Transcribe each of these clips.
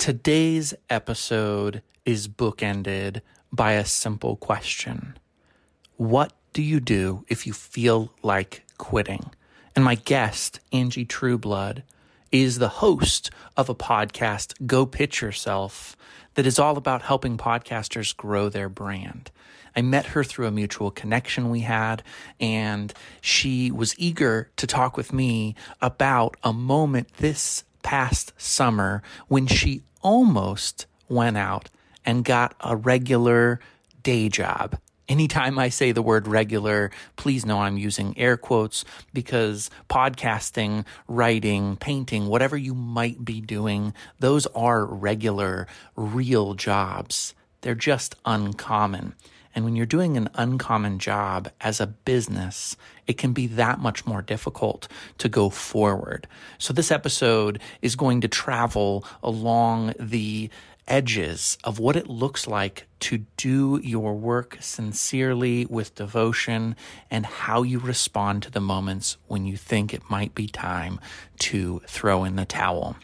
Today's episode is bookended by a simple question What do you do if you feel like quitting? And my guest, Angie Trueblood, is the host of a podcast, Go Pitch Yourself, that is all about helping podcasters grow their brand. I met her through a mutual connection we had, and she was eager to talk with me about a moment this past summer when she almost went out and got a regular day job. Anytime I say the word regular, please know I'm using air quotes because podcasting, writing, painting, whatever you might be doing, those are regular, real jobs. They're just uncommon. And when you're doing an uncommon job as a business, it can be that much more difficult to go forward. So this episode is going to travel along the edges of what it looks like to do your work sincerely with devotion and how you respond to the moments when you think it might be time to throw in the towel.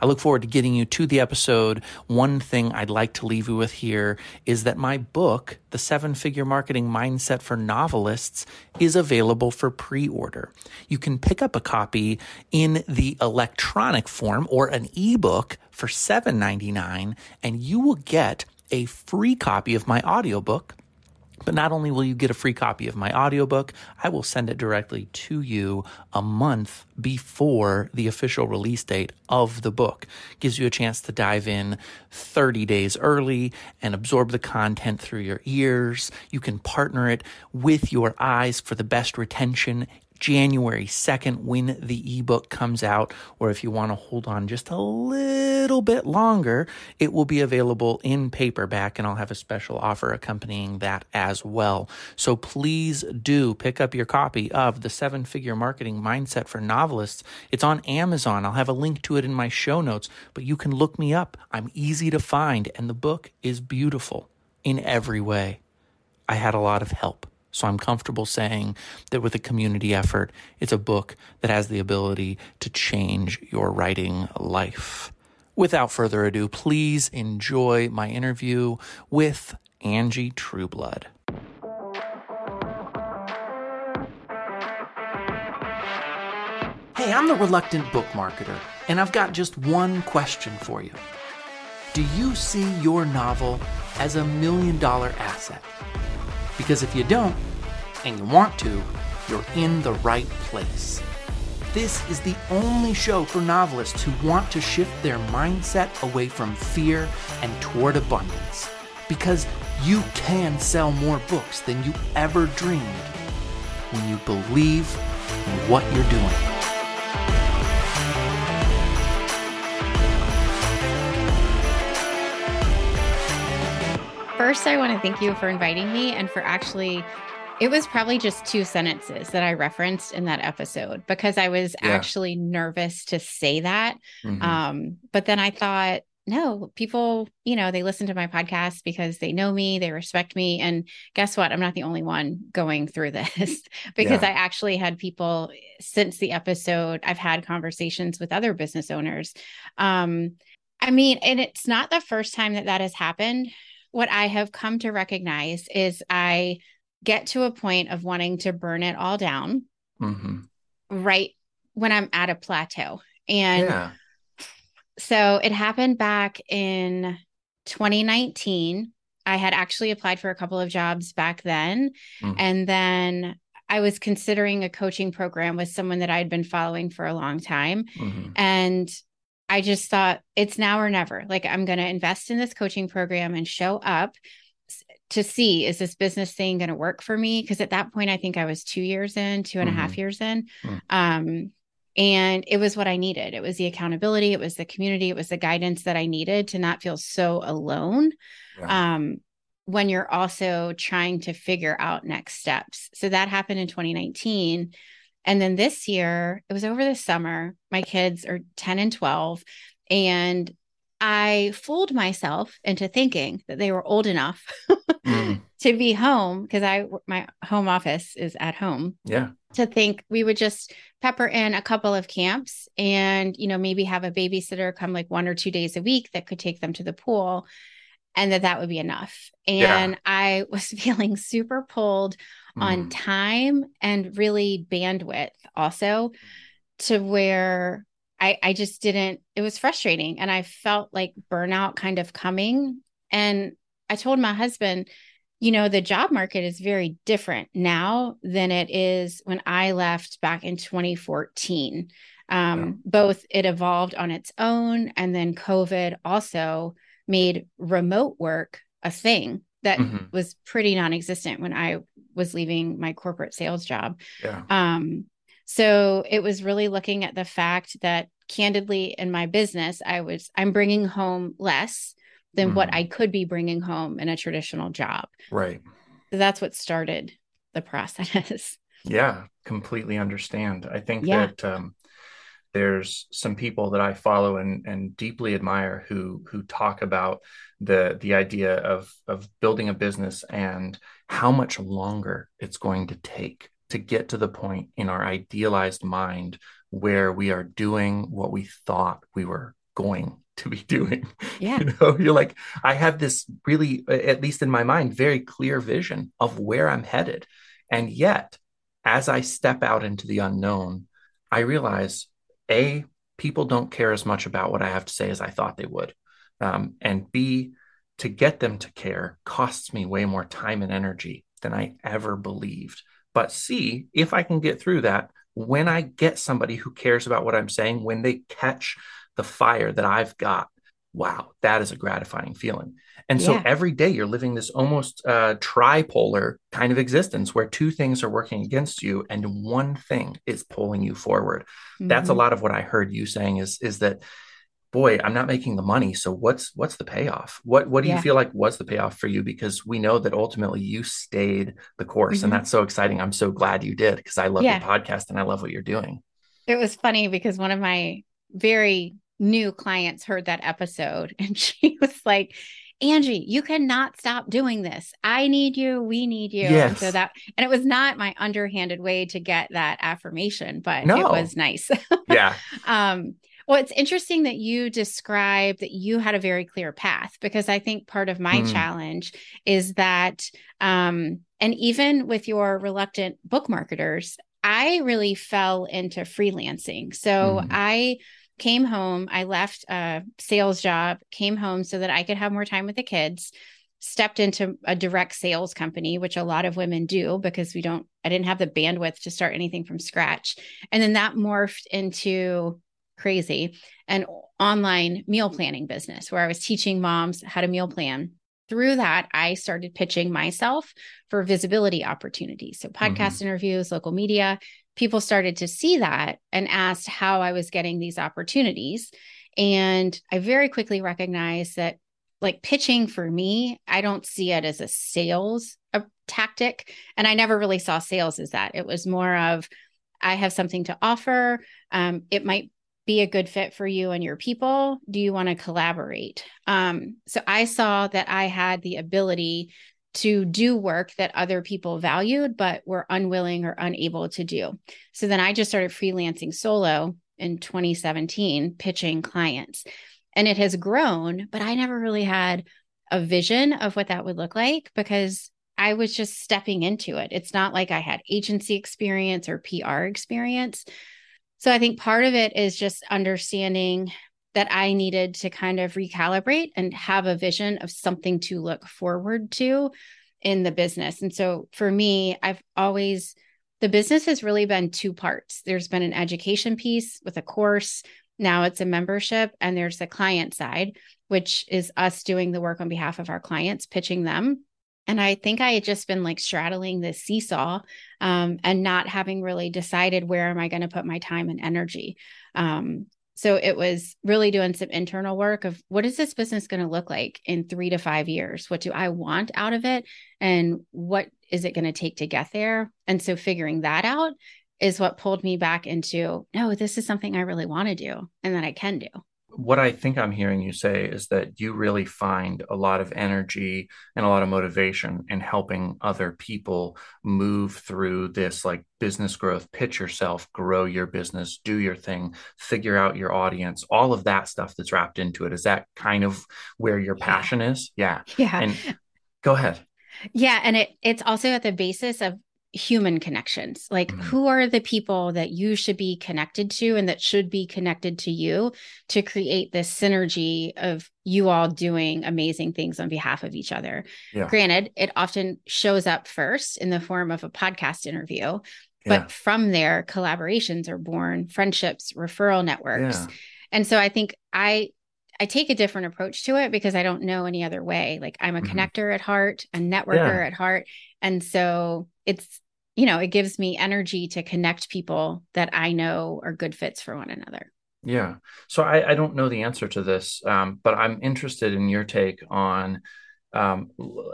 I look forward to getting you to the episode. One thing I'd like to leave you with here is that my book, The Seven Figure Marketing Mindset for Novelists, is available for pre order. You can pick up a copy in the electronic form or an ebook for $7.99, and you will get a free copy of my audiobook. But not only will you get a free copy of my audiobook, I will send it directly to you a month before the official release date of the book. Gives you a chance to dive in 30 days early and absorb the content through your ears. You can partner it with your eyes for the best retention January 2nd when the ebook comes out, or if you want to hold on just a little bit longer, it will be available in paperback, and I'll have a special offer accompanying that as well. So please do pick up your copy of The Seven Figure Marketing Mindset for Novelists. It's on Amazon. I'll have a link to it in my show notes, but you can look me up. I'm easy to find, and the book is beautiful in every way. I had a lot of help. So I'm comfortable saying that with a community effort, it's a book that has the ability to change your writing life. Without further ado, please enjoy my interview with Angie Trueblood. Hey, I'm the reluctant book marketer, and I've got just one question for you. Do you see your novel as a million dollar asset? Because if you don't, and you want to, you're in the right place. This is the only show for novelists who want to shift their mindset away from fear and toward abundance. Because you can sell more books than you ever dreamed when you believe in what you're doing. First, I want to thank you for inviting me and for actually, it was probably just two sentences that I referenced in that episode because I was yeah. actually nervous to say that. Mm-hmm. Um, but then I thought, no, people, you know, they listen to my podcast because they know me, they respect me. And guess what? I'm not the only one going through this because yeah. I actually had people since the episode, I've had conversations with other business owners. Um, I mean, and it's not the first time that that has happened what I have come to recognize is I get to a point of wanting to burn it all down mm-hmm. right when I'm at a plateau. And yeah. so it happened back in 2019. I had actually applied for a couple of jobs back then. Mm-hmm. And then I was considering a coaching program with someone that I'd been following for a long time. Mm-hmm. And I just thought it's now or never. Like I'm going to invest in this coaching program and show up to see is this business thing going to work for me? Because at that point, I think I was two years in, two and mm-hmm. a half mm-hmm. years in. Mm-hmm. Um, and it was what I needed. It was the accountability, it was the community, it was the guidance that I needed to not feel so alone. Yeah. Um, when you're also trying to figure out next steps. So that happened in 2019. And then this year, it was over the summer. My kids are 10 and 12. And I fooled myself into thinking that they were old enough mm. to be home because I my home office is at home. Yeah. To think we would just pepper in a couple of camps and you know maybe have a babysitter come like one or two days a week that could take them to the pool and that that would be enough. And yeah. I was feeling super pulled mm. on time and really bandwidth also to where I, I just didn't, it was frustrating. And I felt like burnout kind of coming. And I told my husband, you know, the job market is very different now than it is when I left back in 2014. Um, yeah. Both it evolved on its own, and then COVID also made remote work a thing that mm-hmm. was pretty non-existent when I was leaving my corporate sales job. Yeah. Um, so it was really looking at the fact that candidly in my business, I was I'm bringing home less than mm-hmm. what I could be bringing home in a traditional job. Right. So that's what started the process. Yeah, completely understand. I think yeah. that um, there's some people that I follow and, and deeply admire who who talk about the the idea of of building a business and how much longer it's going to take to get to the point in our idealized mind where we are doing what we thought we were going to be doing. Yeah. You know, you're like, I have this really, at least in my mind, very clear vision of where I'm headed. And yet, as I step out into the unknown, I realize a, people don't care as much about what I have to say as I thought they would. Um, and B, to get them to care costs me way more time and energy than I ever believed. But C, if I can get through that, when I get somebody who cares about what I'm saying, when they catch the fire that I've got, wow, that is a gratifying feeling. And yeah. so every day you're living this almost uh, tripolar kind of existence where two things are working against you and one thing is pulling you forward. Mm-hmm. That's a mm-hmm. lot of what I heard you saying is is that boy, I'm not making the money. So what's what's the payoff? What what do yeah. you feel like was the payoff for you? Because we know that ultimately you stayed the course, mm-hmm. and that's so exciting. I'm so glad you did because I love yeah. podcast and I love what you're doing. It was funny because one of my very new clients heard that episode and she was like, Angie, you cannot stop doing this. I need you. We need you. Yes. And so that, and it was not my underhanded way to get that affirmation, but no. it was nice. yeah. Um, well, it's interesting that you describe that you had a very clear path because I think part of my mm. challenge is that, um, and even with your reluctant book marketers, I really fell into freelancing. So mm. I came home. I left a sales job, came home so that I could have more time with the kids, stepped into a direct sales company, which a lot of women do because we don't, I didn't have the bandwidth to start anything from scratch. And then that morphed into crazy an online meal planning business where I was teaching moms how to meal plan. Through that, I started pitching myself for visibility opportunities. So, podcast mm-hmm. interviews, local media, people started to see that and asked how I was getting these opportunities. And I very quickly recognized that, like pitching for me, I don't see it as a sales a tactic. And I never really saw sales as that. It was more of, I have something to offer. Um, it might be a good fit for you and your people. Do you want to collaborate? Um, so I saw that I had the ability to do work that other people valued but were unwilling or unable to do. So then I just started freelancing solo in 2017, pitching clients. And it has grown, but I never really had a vision of what that would look like because I was just stepping into it. It's not like I had agency experience or PR experience. So I think part of it is just understanding that I needed to kind of recalibrate and have a vision of something to look forward to in the business. And so for me, I've always, the business has really been two parts. There's been an education piece with a course. Now it's a membership, and there's the client side, which is us doing the work on behalf of our clients, pitching them. And I think I had just been like straddling this seesaw um, and not having really decided where am I going to put my time and energy. Um, so it was really doing some internal work of what is this business going to look like in three to five years? What do I want out of it? And what is it going to take to get there? And so figuring that out is what pulled me back into no, this is something I really want to do and that I can do. What I think I'm hearing you say is that you really find a lot of energy and a lot of motivation in helping other people move through this like business growth, pitch yourself, grow your business, do your thing, figure out your audience, all of that stuff that's wrapped into it. Is that kind of where your passion yeah. is? Yeah. Yeah. And go ahead. Yeah, and it it's also at the basis of human connections. Like mm-hmm. who are the people that you should be connected to and that should be connected to you to create this synergy of you all doing amazing things on behalf of each other. Yeah. Granted, it often shows up first in the form of a podcast interview, but yeah. from there collaborations are born, friendships, referral networks. Yeah. And so I think I I take a different approach to it because I don't know any other way. Like I'm a mm-hmm. connector at heart, a networker yeah. at heart. And so it's, you know, it gives me energy to connect people that I know are good fits for one another. Yeah. So I, I don't know the answer to this, um, but I'm interested in your take on. Um,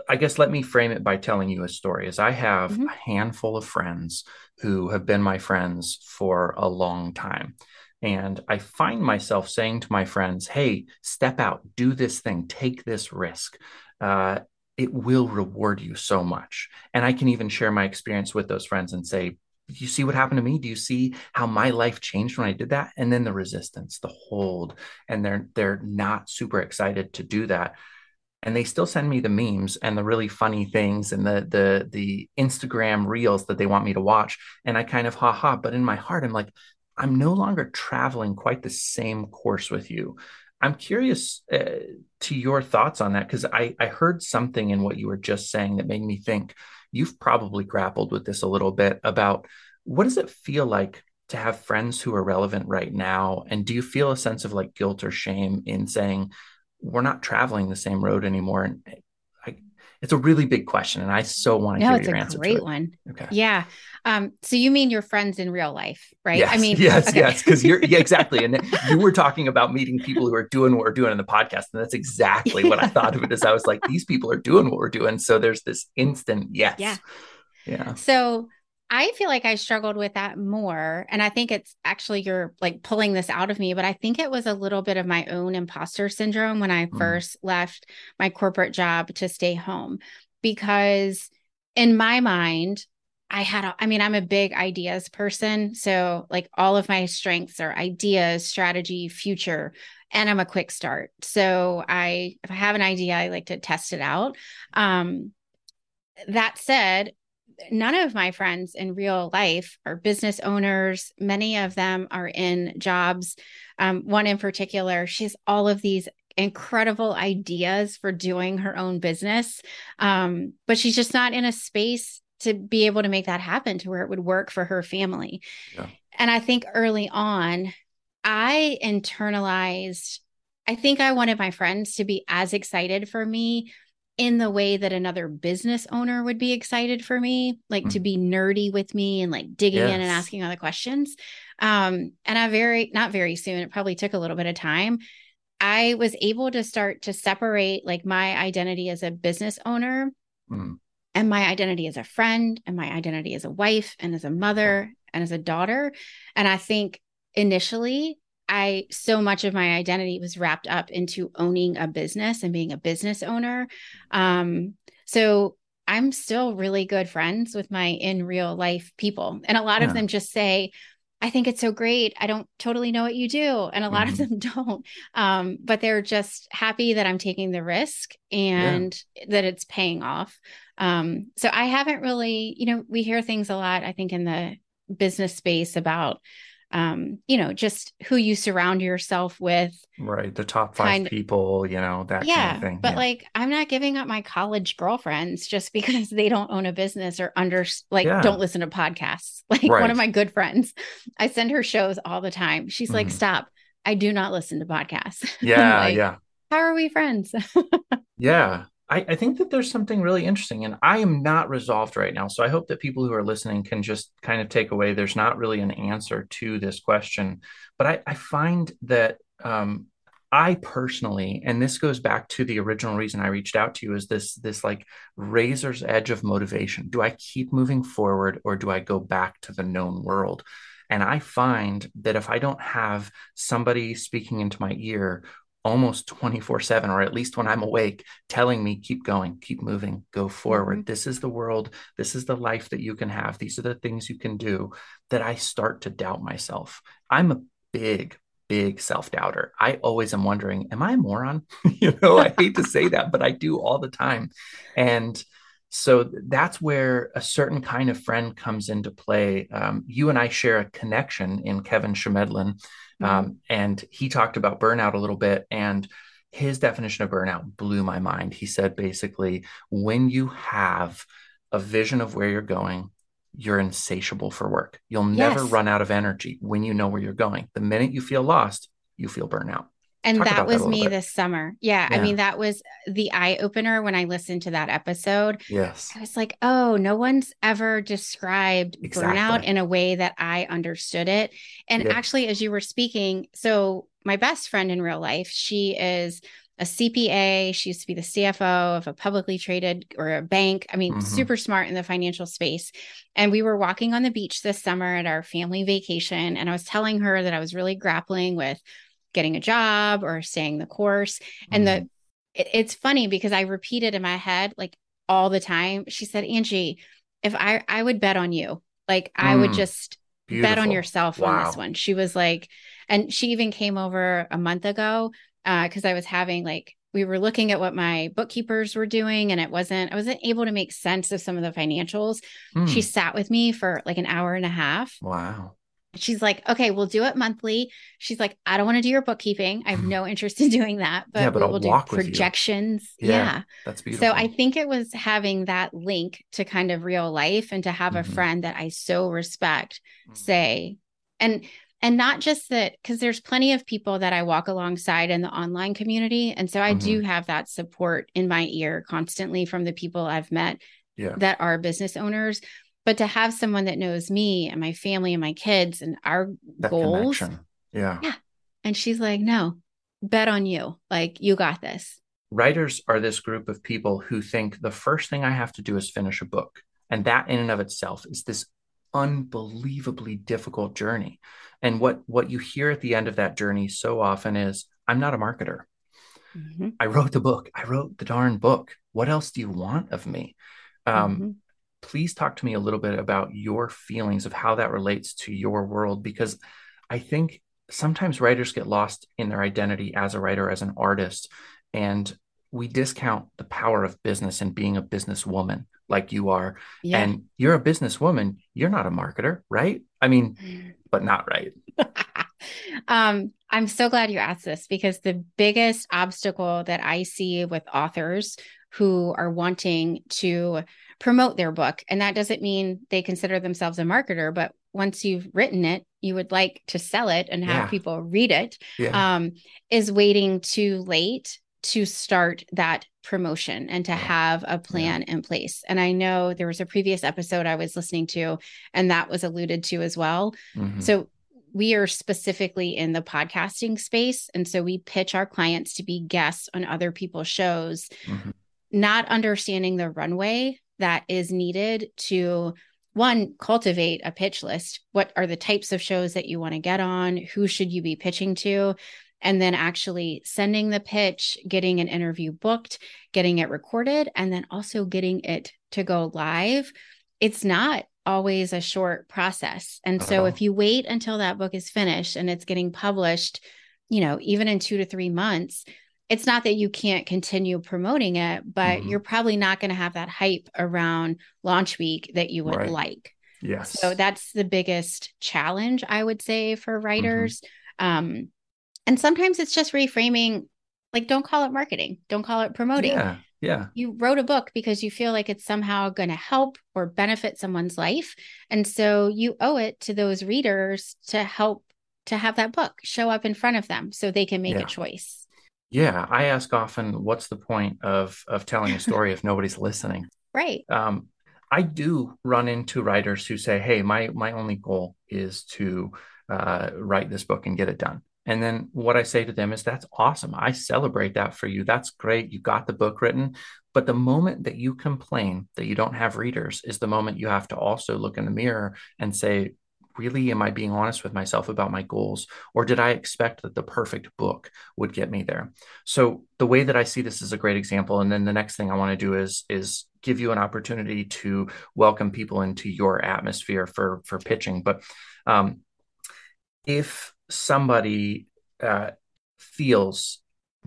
I guess let me frame it by telling you a story. As I have mm-hmm. a handful of friends who have been my friends for a long time. And I find myself saying to my friends, hey, step out, do this thing, take this risk. Uh, it will reward you so much. And I can even share my experience with those friends and say, you see what happened to me? Do you see how my life changed when I did that? And then the resistance, the hold, and they're they're not super excited to do that. And they still send me the memes and the really funny things and the the the Instagram reels that they want me to watch. And I kind of ha ha, but in my heart, I'm like, I'm no longer traveling quite the same course with you. I'm curious uh, to your thoughts on that because I, I heard something in what you were just saying that made me think you've probably grappled with this a little bit about what does it feel like to have friends who are relevant right now? And do you feel a sense of like guilt or shame in saying, we're not traveling the same road anymore? And it's a really big question, and I so want to no, hear your answer. it's a great one. Okay. Yeah. Um, so you mean your friends in real life, right? Yes, I mean, yes, okay. yes, because you're yeah, exactly. And you were talking about meeting people who are doing what we're doing in the podcast, and that's exactly what I thought of it as I was like, these people are doing what we're doing. So there's this instant yes. Yeah. Yeah. So I feel like I struggled with that more. And I think it's actually you're like pulling this out of me, but I think it was a little bit of my own imposter syndrome when I mm. first left my corporate job to stay home. Because in my mind, I had, a, I mean, I'm a big ideas person. So, like, all of my strengths are ideas, strategy, future, and I'm a quick start. So, I, if I have an idea, I like to test it out. Um, that said, none of my friends in real life are business owners. Many of them are in jobs. Um, one in particular, she has all of these incredible ideas for doing her own business, um, but she's just not in a space to be able to make that happen to where it would work for her family. Yeah. And I think early on, I internalized, I think I wanted my friends to be as excited for me in the way that another business owner would be excited for me, like mm. to be nerdy with me and like digging yes. in and asking all the questions. Um, and I very, not very soon, it probably took a little bit of time. I was able to start to separate like my identity as a business owner mm. and my identity as a friend and my identity as a wife and as a mother and as a daughter. And I think initially I so much of my identity was wrapped up into owning a business and being a business owner. Um, so I'm still really good friends with my in real life people. And a lot yeah. of them just say, I think it's so great. I don't totally know what you do. And a lot mm-hmm. of them don't. Um, but they're just happy that I'm taking the risk and yeah. that it's paying off. Um, so I haven't really, you know, we hear things a lot, I think, in the business space about um, you know, just who you surround yourself with. Right. The top five kind people, you know, that yeah, kind of thing. But yeah. like, I'm not giving up my college girlfriends just because they don't own a business or under, like, yeah. don't listen to podcasts. Like, right. one of my good friends, I send her shows all the time. She's mm. like, stop. I do not listen to podcasts. Yeah. like, yeah. How are we friends? yeah. I, I, think that there's something really interesting, and I am not resolved right now. So I hope that people who are listening can just kind of take away there's not really an answer to this question. But I, I find that um, I personally, and this goes back to the original reason I reached out to you, is this this like razor's edge of motivation. Do I keep moving forward or do I go back to the known world? And I find that if I don't have somebody speaking into my ear almost 24 7, or at least when I'm awake, telling me, keep going, keep moving, go forward. Mm-hmm. This is the world. This is the life that you can have. These are the things you can do that I start to doubt myself. I'm a big, big self doubter. I always am wondering, am I a moron? you know, I hate to say that, but I do all the time. And so that's where a certain kind of friend comes into play. Um, you and I share a connection in Kevin Chemidlin, mm-hmm. um, and he talked about burnout a little bit. And his definition of burnout blew my mind. He said basically, when you have a vision of where you're going, you're insatiable for work. You'll never yes. run out of energy when you know where you're going. The minute you feel lost, you feel burnout. And that was that me bit. this summer. Yeah, yeah, I mean, that was the eye opener when I listened to that episode. Yes. I was like, oh, no one's ever described exactly. burnout in a way that I understood it. And yeah. actually, as you were speaking, so my best friend in real life, she is a CPA. She used to be the CFO of a publicly traded or a bank. I mean, mm-hmm. super smart in the financial space. And we were walking on the beach this summer at our family vacation. And I was telling her that I was really grappling with getting a job or staying the course. And mm-hmm. the it, it's funny because I repeat it in my head like all the time. She said, Angie, if I I would bet on you, like I would mm. just Beautiful. bet on yourself wow. on this one. She was like, and she even came over a month ago because uh, I was having like we were looking at what my bookkeepers were doing and it wasn't i wasn't able to make sense of some of the financials mm. she sat with me for like an hour and a half wow she's like, okay, we'll do it monthly. She's like, I don't want to do your bookkeeping. I have no interest in doing that, but, yeah, but we will do projections. Yeah, yeah, That's beautiful. So I think it was having that link to kind of real life and to have mm-hmm. a friend that I so respect mm-hmm. say, and and not just that because there's plenty of people that I walk alongside in the online community. And so I mm-hmm. do have that support in my ear constantly from the people I've met yeah. that are business owners but to have someone that knows me and my family and my kids and our that goals connection. yeah. Yeah. And she's like no bet on you. Like you got this. Writers are this group of people who think the first thing i have to do is finish a book. And that in and of itself is this unbelievably difficult journey. And what what you hear at the end of that journey so often is i'm not a marketer. Mm-hmm. i wrote the book. I wrote the darn book. What else do you want of me? Um, mm-hmm please talk to me a little bit about your feelings of how that relates to your world because I think sometimes writers get lost in their identity as a writer, as an artist, and we discount the power of business and being a businesswoman like you are. Yeah. And you're a businesswoman, you're not a marketer, right? I mean, but not right. um, I'm so glad you asked this because the biggest obstacle that I see with authors who are wanting to promote their book. And that doesn't mean they consider themselves a marketer, but once you've written it, you would like to sell it and have yeah. people read it. Yeah. Um, is waiting too late to start that promotion and to have a plan yeah. in place. And I know there was a previous episode I was listening to, and that was alluded to as well. Mm-hmm. So we are specifically in the podcasting space. And so we pitch our clients to be guests on other people's shows, mm-hmm. not understanding the runway that is needed to one cultivate a pitch list. What are the types of shows that you want to get on? Who should you be pitching to? And then actually sending the pitch getting an interview booked getting it recorded and then also getting it to go live. It's not always a short process. And so uh-huh. if you wait until that book is finished and it's getting published you know even in 2 to 3 months it's not that you can't continue promoting it, but mm-hmm. you're probably not going to have that hype around launch week that you would right. like. Yes. So that's the biggest challenge I would say for writers. Mm-hmm. Um, and sometimes it's just reframing, like don't call it marketing, don't call it promoting. Yeah. Yeah. You wrote a book because you feel like it's somehow going to help or benefit someone's life. And so you owe it to those readers to help to have that book show up in front of them so they can make yeah. a choice. Yeah, I ask often, what's the point of of telling a story if nobody's listening? Right. Um, I do run into writers who say, "Hey, my my only goal is to uh, write this book and get it done." And then what I say to them is, "That's awesome. I celebrate that for you. That's great. You got the book written." But the moment that you complain that you don't have readers is the moment you have to also look in the mirror and say, really am I being honest with myself about my goals? Or did I expect that the perfect book would get me there? So the way that I see this is a great example. And then the next thing I want to do is, is give you an opportunity to welcome people into your atmosphere for, for pitching. But um, if somebody uh, feels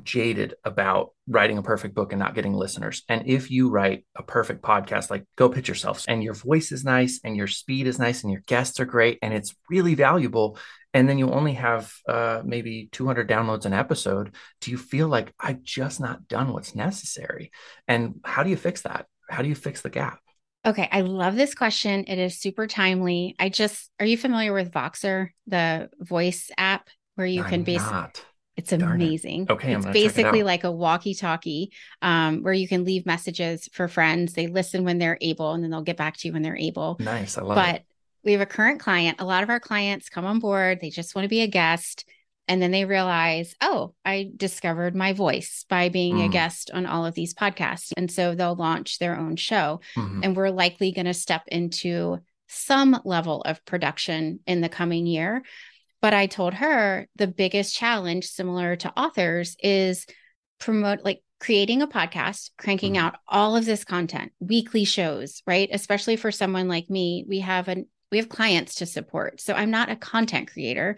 jaded about writing a perfect book and not getting listeners. And if you write a perfect podcast, like go pitch yourself and your voice is nice and your speed is nice and your guests are great and it's really valuable. And then you only have uh, maybe 200 downloads an episode. Do you feel like I've just not done what's necessary? And how do you fix that? How do you fix the gap? Okay, I love this question. It is super timely. I just are you familiar with Voxer, the voice app where you I'm can basically it's amazing. It. Okay, it's basically it like a walkie-talkie um, where you can leave messages for friends. They listen when they're able, and then they'll get back to you when they're able. Nice, I love but it. we have a current client. A lot of our clients come on board. They just want to be a guest, and then they realize, oh, I discovered my voice by being mm. a guest on all of these podcasts, and so they'll launch their own show, mm-hmm. and we're likely going to step into some level of production in the coming year but I told her the biggest challenge, similar to authors, is promote like creating a podcast, cranking mm-hmm. out all of this content, weekly shows, right? Especially for someone like me, we have an we have clients to support. So I'm not a content creator.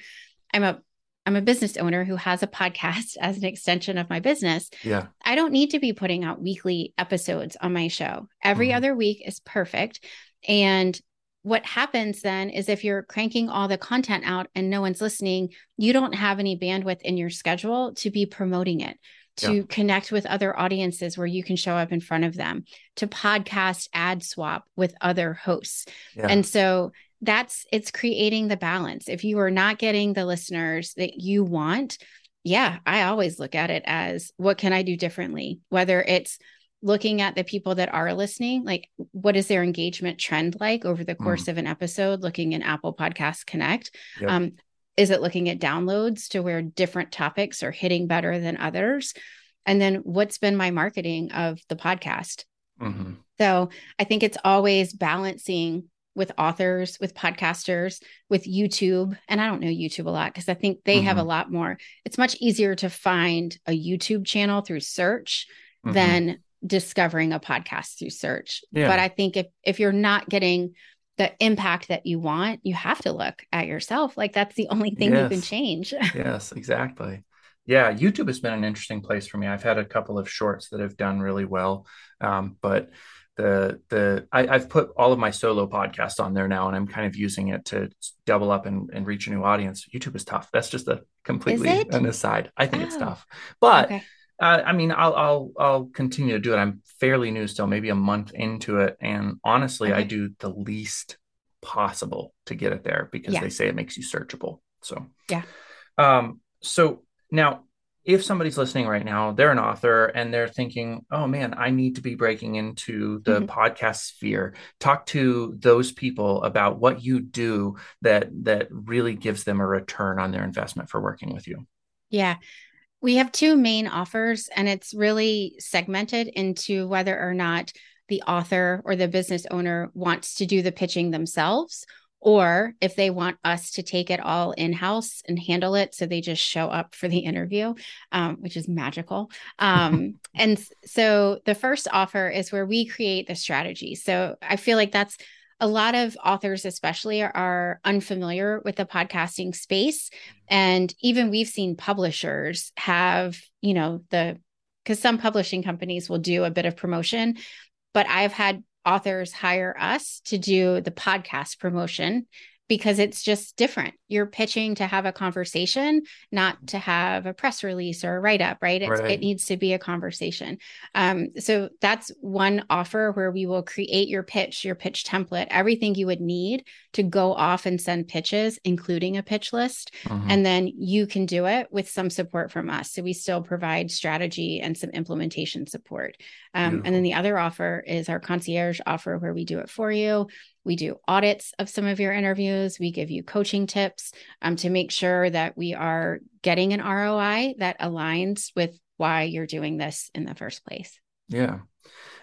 I'm a I'm a business owner who has a podcast as an extension of my business. Yeah. I don't need to be putting out weekly episodes on my show. Every mm-hmm. other week is perfect. And what happens then is if you're cranking all the content out and no one's listening, you don't have any bandwidth in your schedule to be promoting it, to yeah. connect with other audiences where you can show up in front of them, to podcast ad swap with other hosts. Yeah. And so that's it's creating the balance. If you are not getting the listeners that you want, yeah, I always look at it as what can I do differently? Whether it's looking at the people that are listening, like what is their engagement trend like over the course mm. of an episode, looking in Apple Podcast Connect. Yep. Um, is it looking at downloads to where different topics are hitting better than others? And then what's been my marketing of the podcast? Mm-hmm. So I think it's always balancing with authors, with podcasters, with YouTube. And I don't know YouTube a lot because I think they mm-hmm. have a mm-hmm. lot more. It's much easier to find a YouTube channel through search mm-hmm. than discovering a podcast through search. Yeah. But I think if if you're not getting the impact that you want, you have to look at yourself. Like that's the only thing yes. you can change. yes, exactly. Yeah, YouTube has been an interesting place for me. I've had a couple of shorts that have done really well, um, but the the I, have put all of my solo podcasts on there now, and I'm kind of using it to double up and, and reach a new audience. YouTube is tough. That's just a completely an aside. I think oh. it's tough, but. Okay uh, I mean, I'll I'll I'll continue to do it. I'm fairly new still, maybe a month into it, and honestly, okay. I do the least possible to get it there because yeah. they say it makes you searchable. So yeah. Um. So now, if somebody's listening right now, they're an author and they're thinking, "Oh man, I need to be breaking into the mm-hmm. podcast sphere." Talk to those people about what you do that that really gives them a return on their investment for working with you. Yeah. We have two main offers, and it's really segmented into whether or not the author or the business owner wants to do the pitching themselves or if they want us to take it all in house and handle it so they just show up for the interview um, which is magical. Um, and so the first offer is where we create the strategy. So i feel like that's a lot of authors especially are unfamiliar with the podcasting space. And even we've seen publishers have you know the because some publishing companies will do a bit of promotion. But i've had authors hire us to do the podcast promotion because it's just different. You're pitching to have a conversation, not to have a press release or a write up, right? right? It needs to be a conversation. Um, so that's one offer where we will create your pitch, your pitch template, everything you would need to go off and send pitches, including a pitch list. Mm-hmm. And then you can do it with some support from us. So we still provide strategy and some implementation support. Um, and then the other offer is our concierge offer where we do it for you. We do audits of some of your interviews. We give you coaching tips um, to make sure that we are getting an ROI that aligns with why you're doing this in the first place. Yeah.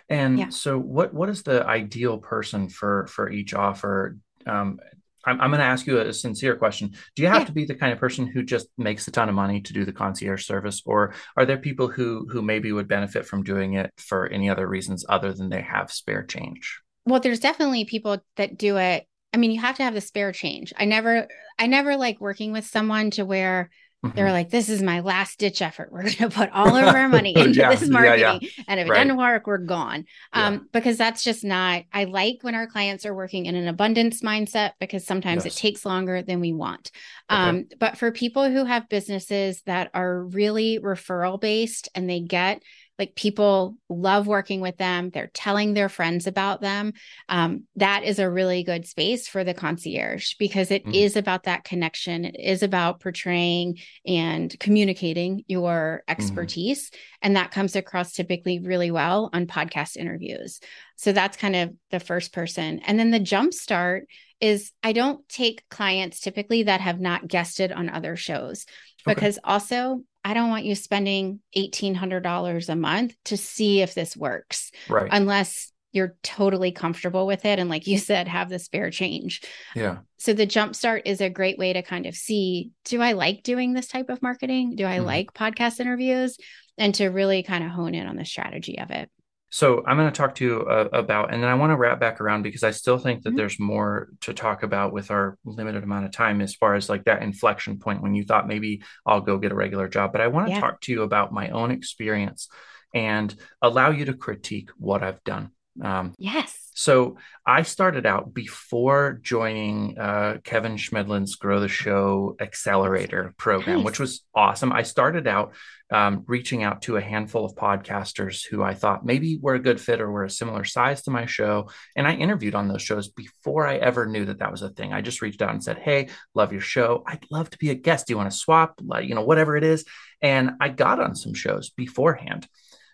And yeah. so what what is the ideal person for for each offer? Um, I'm, I'm going to ask you a sincere question. Do you have yeah. to be the kind of person who just makes a ton of money to do the concierge service, or are there people who who maybe would benefit from doing it for any other reasons other than they have spare change? Well, there's definitely people that do it. I mean, you have to have the spare change. I never, I never like working with someone to where Mm-hmm. they're like, this is my last ditch effort. We're going to put all of our money into yeah, this marketing. Yeah, yeah. And if it right. doesn't work, we're gone. Um, because that's just not, I like when our clients are working in an abundance mindset because sometimes yes. it takes longer than we want. Okay. Um, but for people who have businesses that are really referral based and they get like people love working with them they're telling their friends about them um, that is a really good space for the concierge because it mm. is about that connection it is about portraying and communicating your mm-hmm. expertise mm. and that comes across typically really well on podcast interviews so that's kind of the first person and then the jump start is I don't take clients typically that have not guested on other shows okay. because also I don't want you spending $1,800 a month to see if this works. Right. Unless you're totally comfortable with it. And like you said, have the spare change. Yeah. So the jumpstart is a great way to kind of see do I like doing this type of marketing? Do I mm like podcast interviews? And to really kind of hone in on the strategy of it. So I'm going to talk to you uh, about, and then I want to wrap back around because I still think that mm-hmm. there's more to talk about with our limited amount of time as far as like that inflection point when you thought maybe I'll go get a regular job. But I want to yeah. talk to you about my own experience and allow you to critique what I've done. Um, yes. So I started out before joining uh, Kevin Chemidlin's Grow the Show Accelerator program, nice. which was awesome. I started out um, reaching out to a handful of podcasters who I thought maybe were a good fit or were a similar size to my show. And I interviewed on those shows before I ever knew that that was a thing. I just reached out and said, Hey, love your show. I'd love to be a guest. Do you want to swap? Like, you know, whatever it is. And I got on some shows beforehand.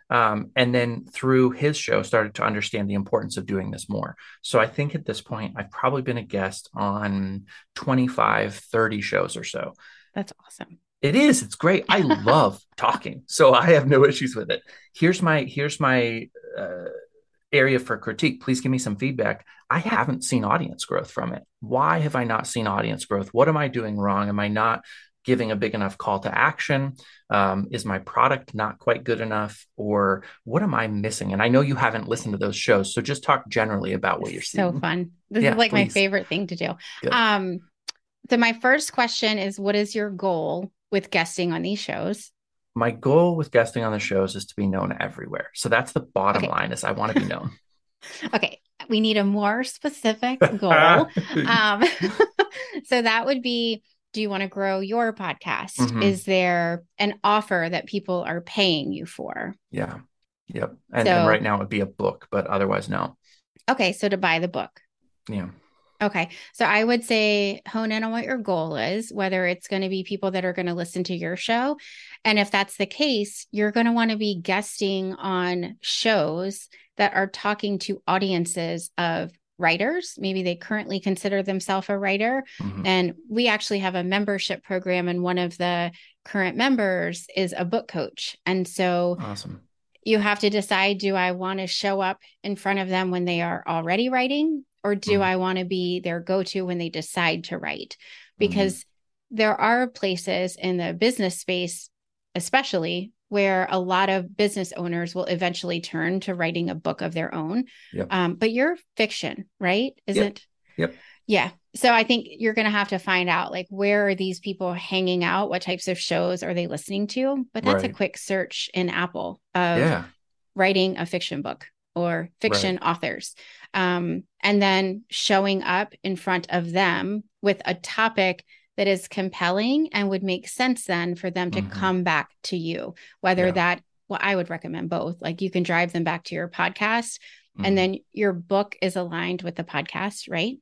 Um, and then through his show started to understand the importance of doing this more. So i think at this point i've probably been a guest on 25 30 shows or so. That's awesome. It is. It's great. I love talking so i have no issues with it. Here's my here's my uh, area for critique. Please give me some feedback. I haven't seen audience growth from it. Why have i not seen audience growth? What am i doing wrong? Am i not giving a big enough call to action? Um, is my product not quite good enough? Or what am I missing? And I know you haven't listened to those shows. So just talk generally about what you're seeing. So fun. This yeah, is like please. my favorite thing to do. Good. Um, so my first question is what is your goal with guesting on these shows? My goal with guesting on the shows is to be known everywhere. So that's the bottom okay. line is I want to be known. okay. We need a more specific goal. um, so that would be do you want to grow your podcast? Mm-hmm. Is there an offer that people are paying you for? Yeah. Yep. And, so, and right now it would be a book, but otherwise, no. Okay. So to buy the book. Yeah. Okay. So I would say hone in on what your goal is, whether it's going to be people that are going to listen to your show. And if that's the case, you're going to want to be guesting on shows that are talking to audiences of writers. Maybe they currently consider themselves a writer. Mm-hmm. And we actually have a membership program, and one of the current members is a book coach. And so awesome. You have to decide do I want to show up in front of them when they are already writing, or do mm-hmm. I want to be their go to when they decide to write? Because mm-hmm. there are places in the business space, especially where a lot of business owners will eventually turn to writing a book of their own. Yep. Um, but you're fiction, right? Is yep. it? Yep. Yeah. So I think you're going to have to find out like where are these people hanging out? What types of shows are they listening to? But that's right. a quick search in Apple of yeah. writing a fiction book or fiction right. authors. Um, and then showing up in front of them with a topic that is compelling and would make sense then for them to mm-hmm. come back to you whether yeah. that well i would recommend both like you can drive them back to your podcast mm-hmm. and then your book is aligned with the podcast right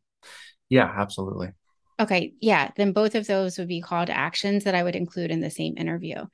yeah absolutely okay yeah then both of those would be called actions that i would include in the same interview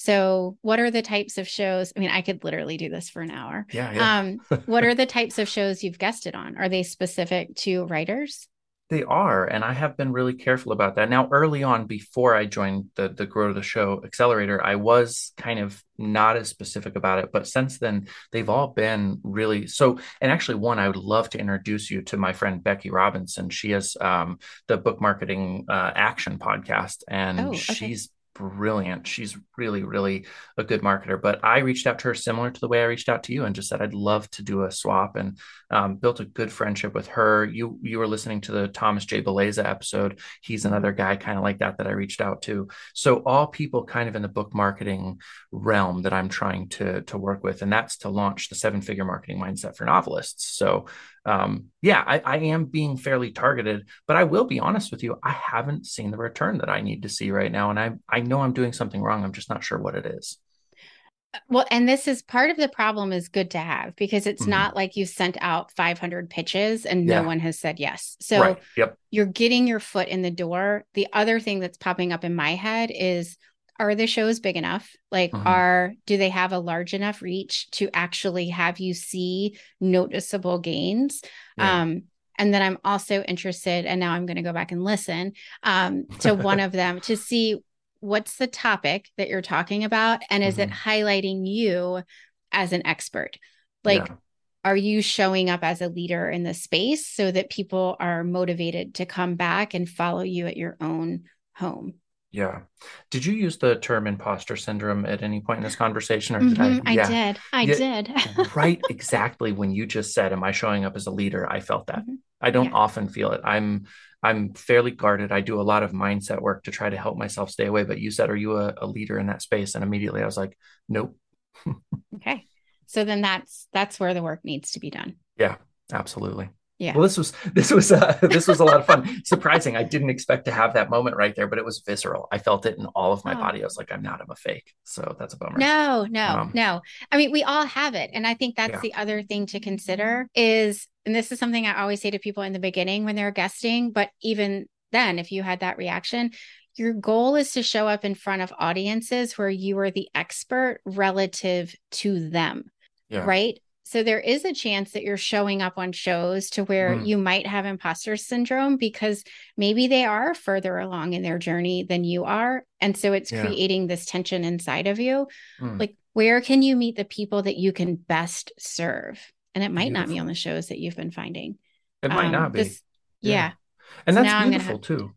so what are the types of shows i mean i could literally do this for an hour yeah, yeah. um what are the types of shows you've guested on are they specific to writers They are, and I have been really careful about that. Now, early on, before I joined the the Grow the Show Accelerator, I was kind of not as specific about it, but since then, they've all been really so. And actually, one I would love to introduce you to my friend Becky Robinson. She has um, the Book Marketing uh, Action podcast, and oh, okay. she's brilliant. She's really, really a good marketer. But I reached out to her similar to the way I reached out to you and just said I'd love to do a swap and um, built a good friendship with her. You you were listening to the Thomas J. Beleza episode. He's another guy kind of like that that I reached out to. So all people kind of in the book marketing realm that I'm trying to to work with, and that's to launch the seven figure marketing mindset for novelists. So um, yeah, I, I, am being fairly targeted, but I will be honest with you. I haven't seen the return that I need to see right now. And I, I know I'm doing something wrong. I'm just not sure what it is. Well, and this is part of the problem is good to have because it's mm-hmm. not like you sent out 500 pitches and yeah. no one has said yes. So right. yep. you're getting your foot in the door. The other thing that's popping up in my head is are the shows big enough like mm-hmm. are do they have a large enough reach to actually have you see noticeable gains yeah. um and then i'm also interested and now i'm going to go back and listen um to one of them to see what's the topic that you're talking about and is mm-hmm. it highlighting you as an expert like yeah. are you showing up as a leader in the space so that people are motivated to come back and follow you at your own home yeah. Did you use the term imposter syndrome at any point in this conversation? Or did mm-hmm, I? Yeah. I did. I yeah, did. right. Exactly. When you just said, Am I showing up as a leader? I felt that. Mm-hmm. I don't yeah. often feel it. I'm I'm fairly guarded. I do a lot of mindset work to try to help myself stay away. But you said, Are you a, a leader in that space? And immediately I was like, Nope. okay. So then that's that's where the work needs to be done. Yeah, absolutely. Yeah. Well, this was this was uh, this was a lot of fun. Surprising. I didn't expect to have that moment right there, but it was visceral. I felt it in all of my oh. body. I was like, I'm not. I'm a fake. So that's a bummer. No, no, um, no. I mean, we all have it, and I think that's yeah. the other thing to consider is, and this is something I always say to people in the beginning when they're guesting, but even then, if you had that reaction, your goal is to show up in front of audiences where you are the expert relative to them. Yeah. Right so there is a chance that you're showing up on shows to where mm. you might have imposter syndrome because maybe they are further along in their journey than you are. And so it's yeah. creating this tension inside of you. Mm. Like, where can you meet the people that you can best serve? And it might beautiful. not be on the shows that you've been finding. It might um, not be. This, yeah. yeah. And so that's beautiful too.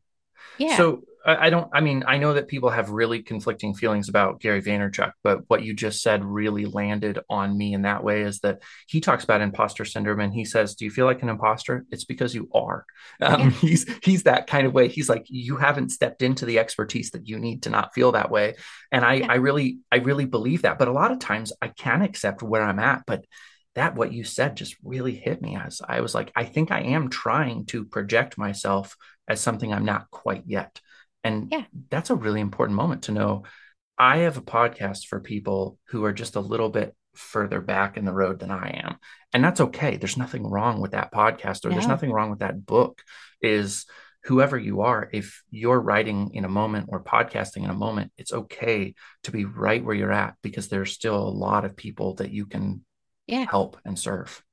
Yeah. So I don't, I mean, I know that people have really conflicting feelings about Gary Vaynerchuk, but what you just said really landed on me in that way is that he talks about imposter syndrome and he says, Do you feel like an imposter? It's because you are. Um. He's, he's that kind of way. He's like, You haven't stepped into the expertise that you need to not feel that way. And I, yeah. I really, I really believe that. But a lot of times I can accept where I'm at, but that what you said just really hit me as I was like, I think I am trying to project myself as something I'm not quite yet. And yeah. that's a really important moment to know. I have a podcast for people who are just a little bit further back in the road than I am. And that's okay. There's nothing wrong with that podcast or no. there's nothing wrong with that book. Is whoever you are, if you're writing in a moment or podcasting in a moment, it's okay to be right where you're at because there's still a lot of people that you can yeah. help and serve.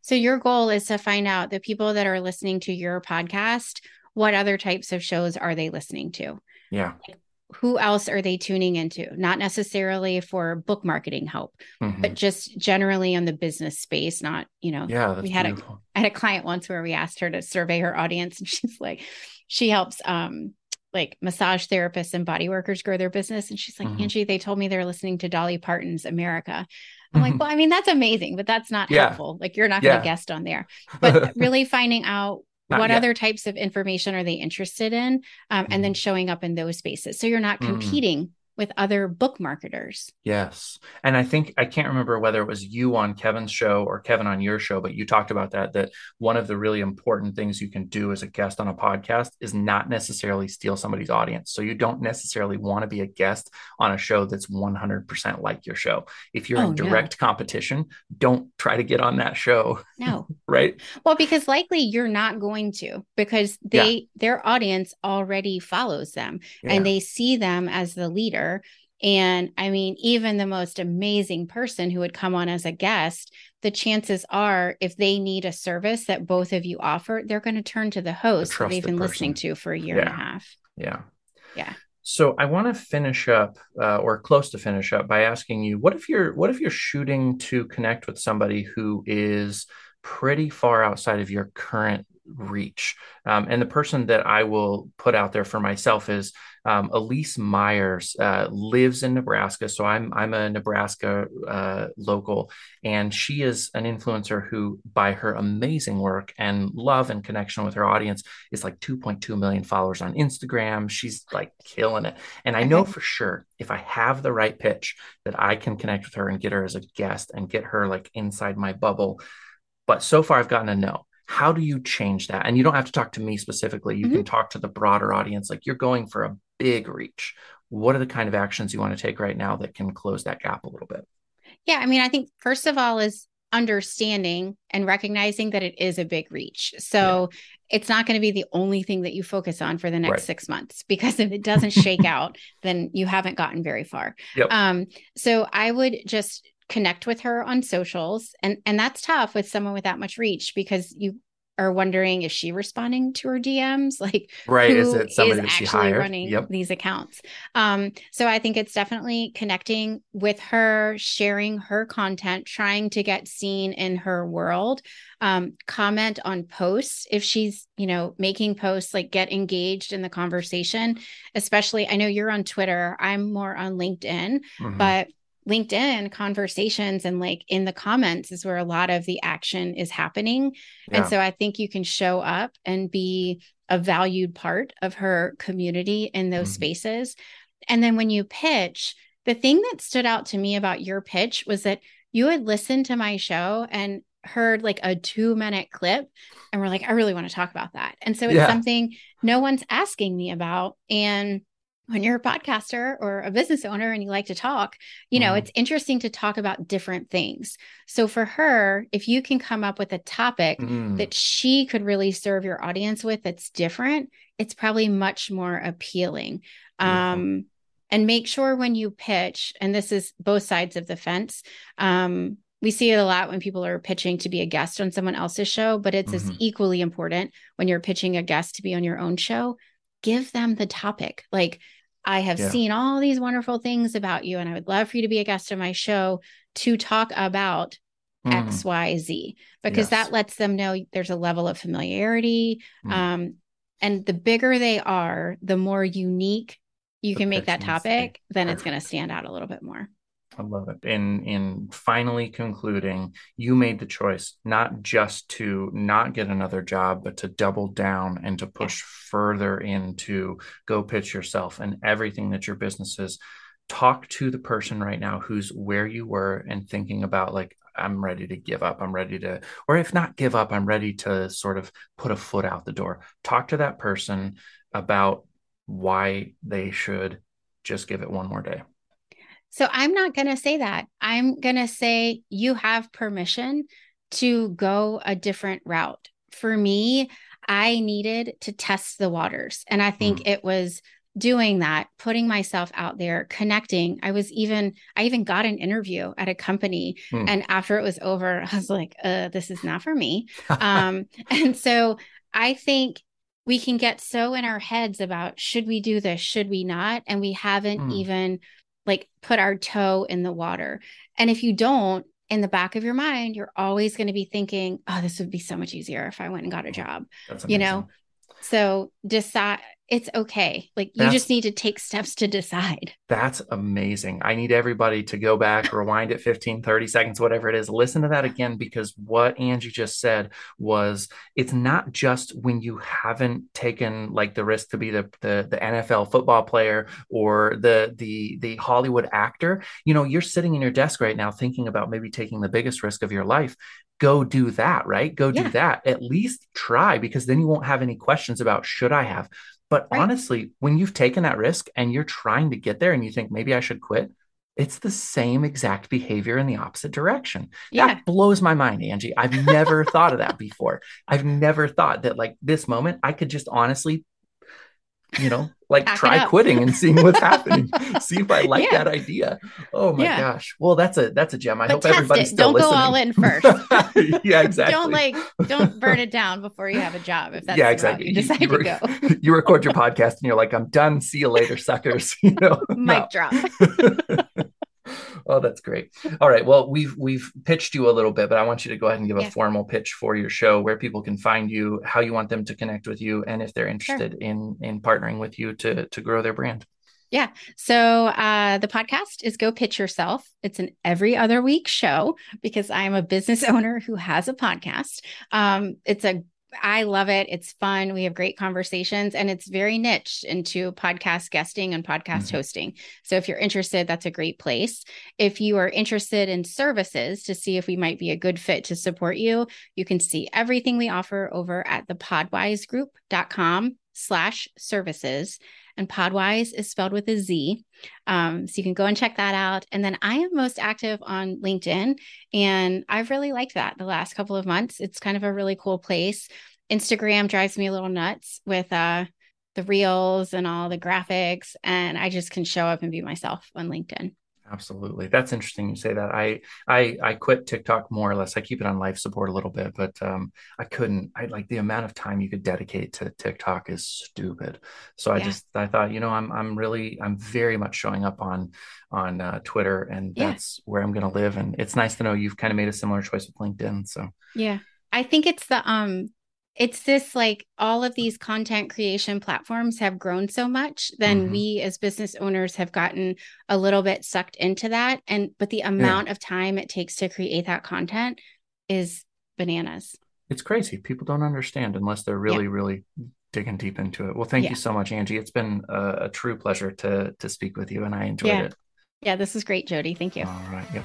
So your goal is to find out the people that are listening to your podcast what other types of shows are they listening to? Yeah. Like, who else are they tuning into? Not necessarily for book marketing help, mm-hmm. but just generally on the business space. Not, you know, yeah, we had beautiful. a I had a client once where we asked her to survey her audience, and she's like, she helps um like massage therapists and body workers grow their business. And she's like, mm-hmm. Angie, they told me they're listening to Dolly Parton's America. I'm mm-hmm. like, well, I mean, that's amazing, but that's not yeah. helpful. Like you're not going to yeah. guest on there. But really finding out not what yet. other types of information are they interested in um, and then mm-hmm. showing up in those spaces so you're not mm-hmm. competing mm with other book marketers. Yes. And I think I can't remember whether it was you on Kevin's show or Kevin on your show, but you talked about that that one of the really important things you can do as a guest on a podcast is not necessarily steal somebody's audience. So you don't necessarily want to be a guest on a show that's 100% like your show. If you're oh, in direct no. competition, don't try to get on that show. No. right? Well, because likely you're not going to because they yeah. their audience already follows them yeah. and they see them as the leader And I mean, even the most amazing person who would come on as a guest, the chances are if they need a service that both of you offer, they're going to turn to the host that they've been person. listening to for a year yeah. and a half. Yeah. Yeah. So I want to finish up, uh, or close to finish up, by asking you, what if you're what if you're shooting to connect with somebody who is pretty far outside of your current reach. Um, and the person that I will put out there for myself is um, Elyse Myers. Uh, lives in Nebraska, so I'm I'm a Nebraska uh, local, and she is an influencer who, by her amazing work and love and connection with her audience, is like 2.2 million followers on Instagram. She's like killing it, and I know for sure if I have the right pitch that I can connect with her and get her as a guest and get her like inside my bubble. But so far, I've gotten a no how do you change that and you don't have to talk to me specifically you mm-hmm. can talk to the broader audience like you're going for a big reach what are the kind of actions you want to take right now that can close that gap a little bit yeah i mean i think first of all is understanding and recognizing that it is a big reach so yeah. it's not going to be the only thing that you focus on for the next right. six months because if it doesn't shake out then you haven't gotten very far yep. um so i would just connect with her on socials and and that's tough with someone with that much reach because you are wondering is she responding to her DMs like right is it somebody is actually running yep. these accounts? Um so I think it's definitely connecting with her sharing her content trying to get seen in her world. Um comment on posts if she's you know making posts like get engaged in the conversation. Especially I know you're on Twitter I'm more on LinkedIn mm-hmm. but LinkedIn conversations and like in the comments is where a lot of the action is happening. Yeah. And so I think you can show up and be a valued part of her community in those mm-hmm. spaces. And then when you pitch, the thing that stood out to me about your pitch was that you had listened to my show and heard like a two minute clip and we're like, I really want to talk about that. And so it's yeah. something no one's asking me about. And when you're a podcaster or a business owner and you like to talk, you know, mm. it's interesting to talk about different things. So for her, if you can come up with a topic mm. that she could really serve your audience with that's different, it's probably much more appealing. Mm. Um, and make sure when you pitch, and this is both sides of the fence, um, we see it a lot when people are pitching to be a guest on someone else's show, but it's mm-hmm. as equally important when you're pitching a guest to be on your own show. Give them the topic. Like, I have yeah. seen all these wonderful things about you, and I would love for you to be a guest on my show to talk about mm. X, Y, Z, because yes. that lets them know there's a level of familiarity. Mm. Um, and the bigger they are, the more unique you the can make that topic, then it's going to stand out a little bit more. I love it. In in finally concluding, you made the choice not just to not get another job, but to double down and to push further into go pitch yourself and everything that your business is. Talk to the person right now who's where you were and thinking about like I'm ready to give up. I'm ready to, or if not give up, I'm ready to sort of put a foot out the door. Talk to that person about why they should just give it one more day. So I'm not going to say that. I'm going to say you have permission to go a different route. For me, I needed to test the waters. And I think mm. it was doing that, putting myself out there, connecting. I was even, I even got an interview at a company. Mm. And after it was over, I was like, uh, this is not for me. um, and so I think we can get so in our heads about should we do this, should we not? And we haven't mm. even like put our toe in the water. And if you don't, in the back of your mind, you're always going to be thinking, oh, this would be so much easier if I went and got a job. You know? So decide it's okay. Like you just need to take steps to decide. That's amazing. I need everybody to go back, rewind it 15, 30 seconds, whatever it is. Listen to that again because what Angie just said was it's not just when you haven't taken like the risk to be the the, the NFL football player or the the the Hollywood actor. You know, you're sitting in your desk right now thinking about maybe taking the biggest risk of your life go do that, right? Go do that. At least try because then you won't have any questions about should I have. But right. honestly, when you've taken that risk and you're trying to get there and you think maybe I should quit, it's the same exact behavior in the opposite direction. Yeah. That blows my mind, Angie. I've never thought of that before. I've never thought that like this moment I could just honestly, you know, like try quitting and seeing what's happening. See if I like yeah. that idea. Oh my yeah. gosh. Well, that's a that's a gem. I but hope everybody's it. still don't listening. go all in first. yeah, exactly. don't like don't burn it down before you have a job. If that's yeah, exactly. You decide you, you, to go. you record your podcast and you're like, I'm done. See you later, suckers. You know, mic drop. Oh, that's great. All right. Well, we've we've pitched you a little bit, but I want you to go ahead and give yeah. a formal pitch for your show, where people can find you, how you want them to connect with you, and if they're interested sure. in in partnering with you to to grow their brand. Yeah. So uh, the podcast is Go Pitch Yourself. It's an every other week show because I'm a business owner who has a podcast. Um, it's a I love it. It's fun. We have great conversations and it's very niche into podcast guesting and podcast mm-hmm. hosting. So if you're interested, that's a great place. If you are interested in services to see if we might be a good fit to support you, you can see everything we offer over at the podwizegroup.com slash services and Podwize is spelled with a Z. Um, so you can go and check that out. And then I am most active on LinkedIn, and I've really liked that the last couple of months. It's kind of a really cool place. Instagram drives me a little nuts with uh, the reels and all the graphics, and I just can show up and be myself on LinkedIn. Absolutely. That's interesting you say that. I I I quit TikTok more or less. I keep it on life support a little bit, but um I couldn't I like the amount of time you could dedicate to TikTok is stupid. So I yeah. just I thought, you know, I'm I'm really I'm very much showing up on on uh, Twitter and that's yeah. where I'm going to live and it's nice to know you've kind of made a similar choice with LinkedIn, so. Yeah. I think it's the um it's this like all of these content creation platforms have grown so much then mm-hmm. we as business owners have gotten a little bit sucked into that and but the amount yeah. of time it takes to create that content is bananas. It's crazy. People don't understand unless they're really yeah. really digging deep into it. Well thank yeah. you so much angie. It's been a, a, true pleasure to to speak with you and i enjoyed it. Yeah this is great jody. Thank you. All right. Yep